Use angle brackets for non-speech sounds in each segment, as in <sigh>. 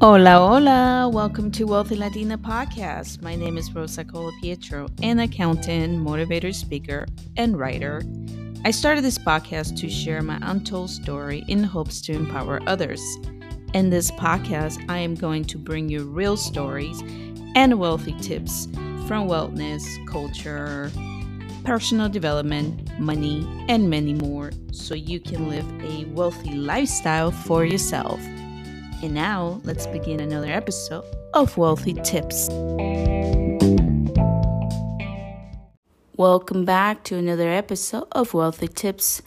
Hola, hola. Welcome to Wealthy Latina Podcast. My name is Rosa Colapietro, an accountant, motivator, speaker, and writer. I started this podcast to share my untold story in hopes to empower others. In this podcast, I am going to bring you real stories and wealthy tips from wellness, culture, personal development, money, and many more so you can live a wealthy lifestyle for yourself. And now, let's begin another episode of Wealthy Tips. Welcome back to another episode of Wealthy Tips.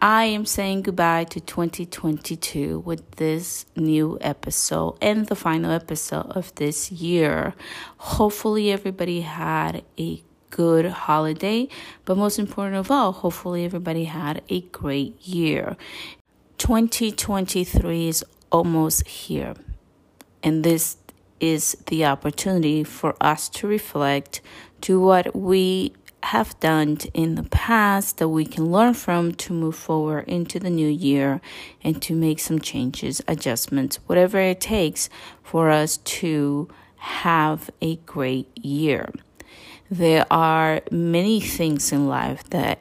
I am saying goodbye to 2022 with this new episode and the final episode of this year. Hopefully, everybody had a good holiday, but most important of all, hopefully, everybody had a great year. 2023 is almost here. And this is the opportunity for us to reflect to what we have done in the past that we can learn from to move forward into the new year and to make some changes, adjustments, whatever it takes for us to have a great year. There are many things in life that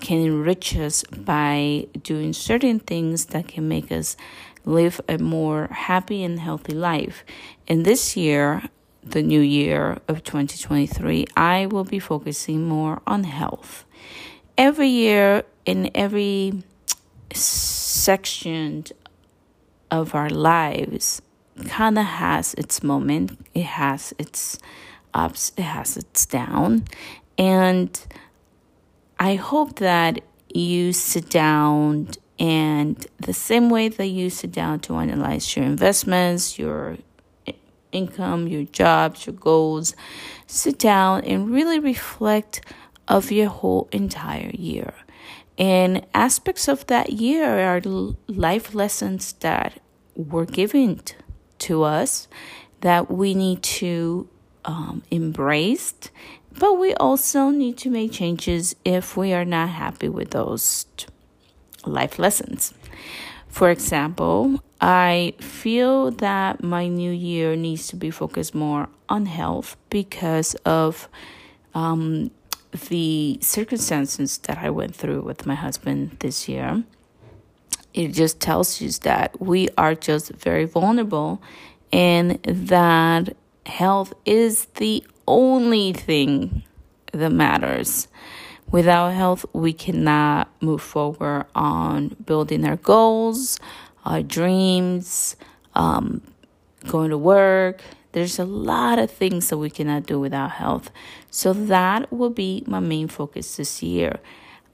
can enrich us by doing certain things that can make us live a more happy and healthy life. And this year, the new year of 2023, I will be focusing more on health. Every year, in every section of our lives, kind of has its moment, it has its ups, it has its down. And I hope that you sit down and the same way that you sit down to analyze your investments, your income, your jobs, your goals, sit down and really reflect of your whole entire year. And aspects of that year are life lessons that were given to us that we need to um, embrace, but we also need to make changes if we are not happy with those life lessons. For example, I feel that my new year needs to be focused more on health because of um, the circumstances that I went through with my husband this year. It just tells you that we are just very vulnerable and that health is the only thing that matters. Without health, we cannot move forward on building our goals, our dreams, um, going to work. There's a lot of things that we cannot do without health. So that will be my main focus this year.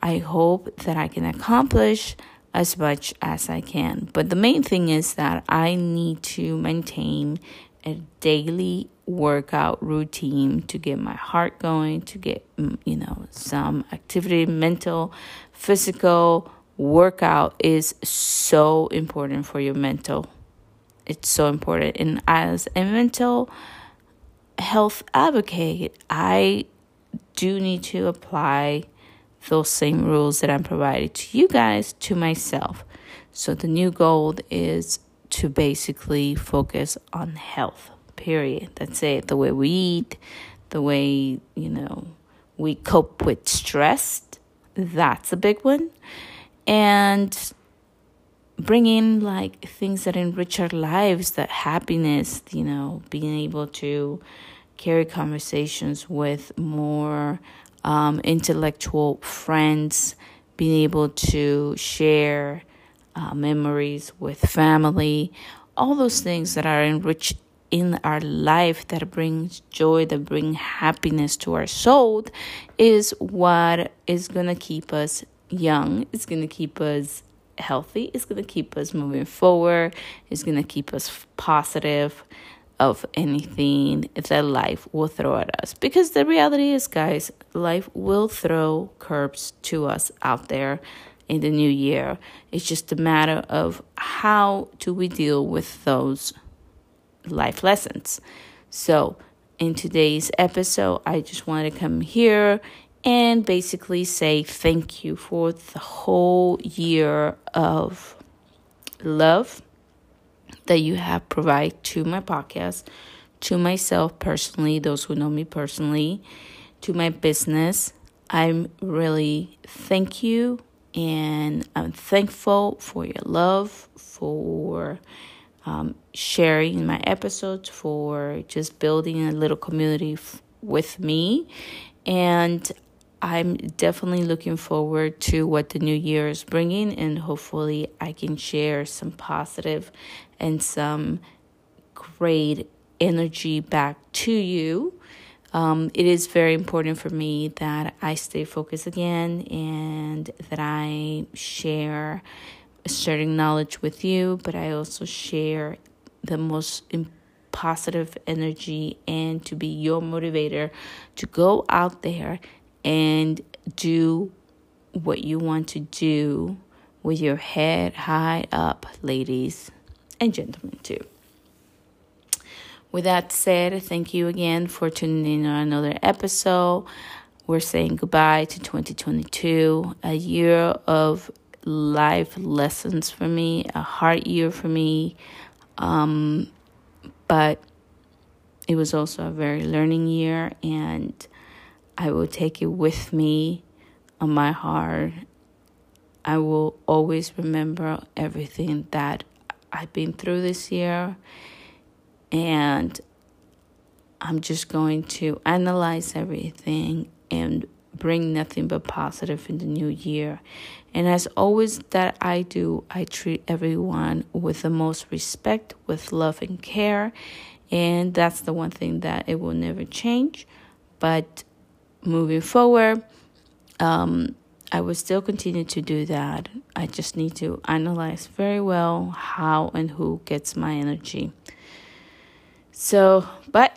I hope that I can accomplish as much as I can. But the main thing is that I need to maintain a daily workout routine to get my heart going, to get, mm, you know, some activity, mental, physical workout is so important for your mental. It's so important. And as a mental health advocate, I do need to apply those same rules that I'm providing to you guys to myself. So the new goal is to basically focus on health period. That's it. The way we eat, the way, you know, we cope with stress, that's a big one. And bring in like things that enrich our lives, that happiness, you know, being able to carry conversations with more um, intellectual friends, being able to share uh, memories with family, all those things that are enriched in our life that brings joy, that bring happiness to our soul is what is to keep us young. It's to keep us healthy. It's to keep us moving forward. It's to keep us positive of anything that life will throw at us. Because the reality is, guys, life will throw curbs to us out there in the new year. It's just a matter of how do we deal with those life lessons. So, in today's episode, I just want to come here and basically say thank you for the whole year of love, that you have provided to my podcast, to myself personally, those who know me personally, to my business. I'm really thank you and I'm thankful for your love, for um, sharing my episodes, for just building a little community f- with me. And I'm definitely looking forward to what the new year is bringing, and hopefully, I can share some positive and some great energy back to you. Um, it is very important for me that I stay focused again and that I share certain knowledge with you, but I also share the most positive energy and to be your motivator to go out there and do what you want to do with your head high up, ladies and gentlemen, too. With that said, thank you again for tuning in on another episode. We're saying goodbye to 2022, a year of life lessons for me, a hard year for me. Um, but it was also a very learning year, and I will take it with me on my heart. I will always remember everything that I've been through this year, and I'm just going to analyze everything and bring nothing but positive in the new year. And as always, that I do, I treat everyone with the most respect, with love and care. And that's the one thing that it will never change. But moving forward, um, I will still continue to do that. I just need to analyze very well how and who gets my energy. So, but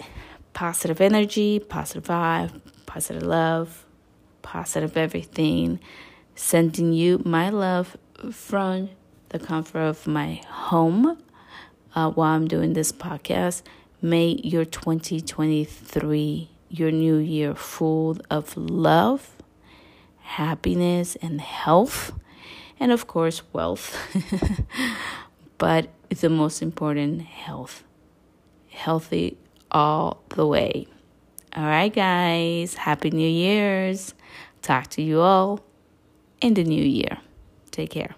positive energy, positive vibe, positive love, positive everything. Sending you my love from the comfort of my home uh, while I'm doing this podcast. May your 2023 your new year full of love, happiness, and health, and of course, wealth. <laughs> but the most important, health. Healthy all the way. All right, guys. Happy New Year's. Talk to you all in the new year. Take care.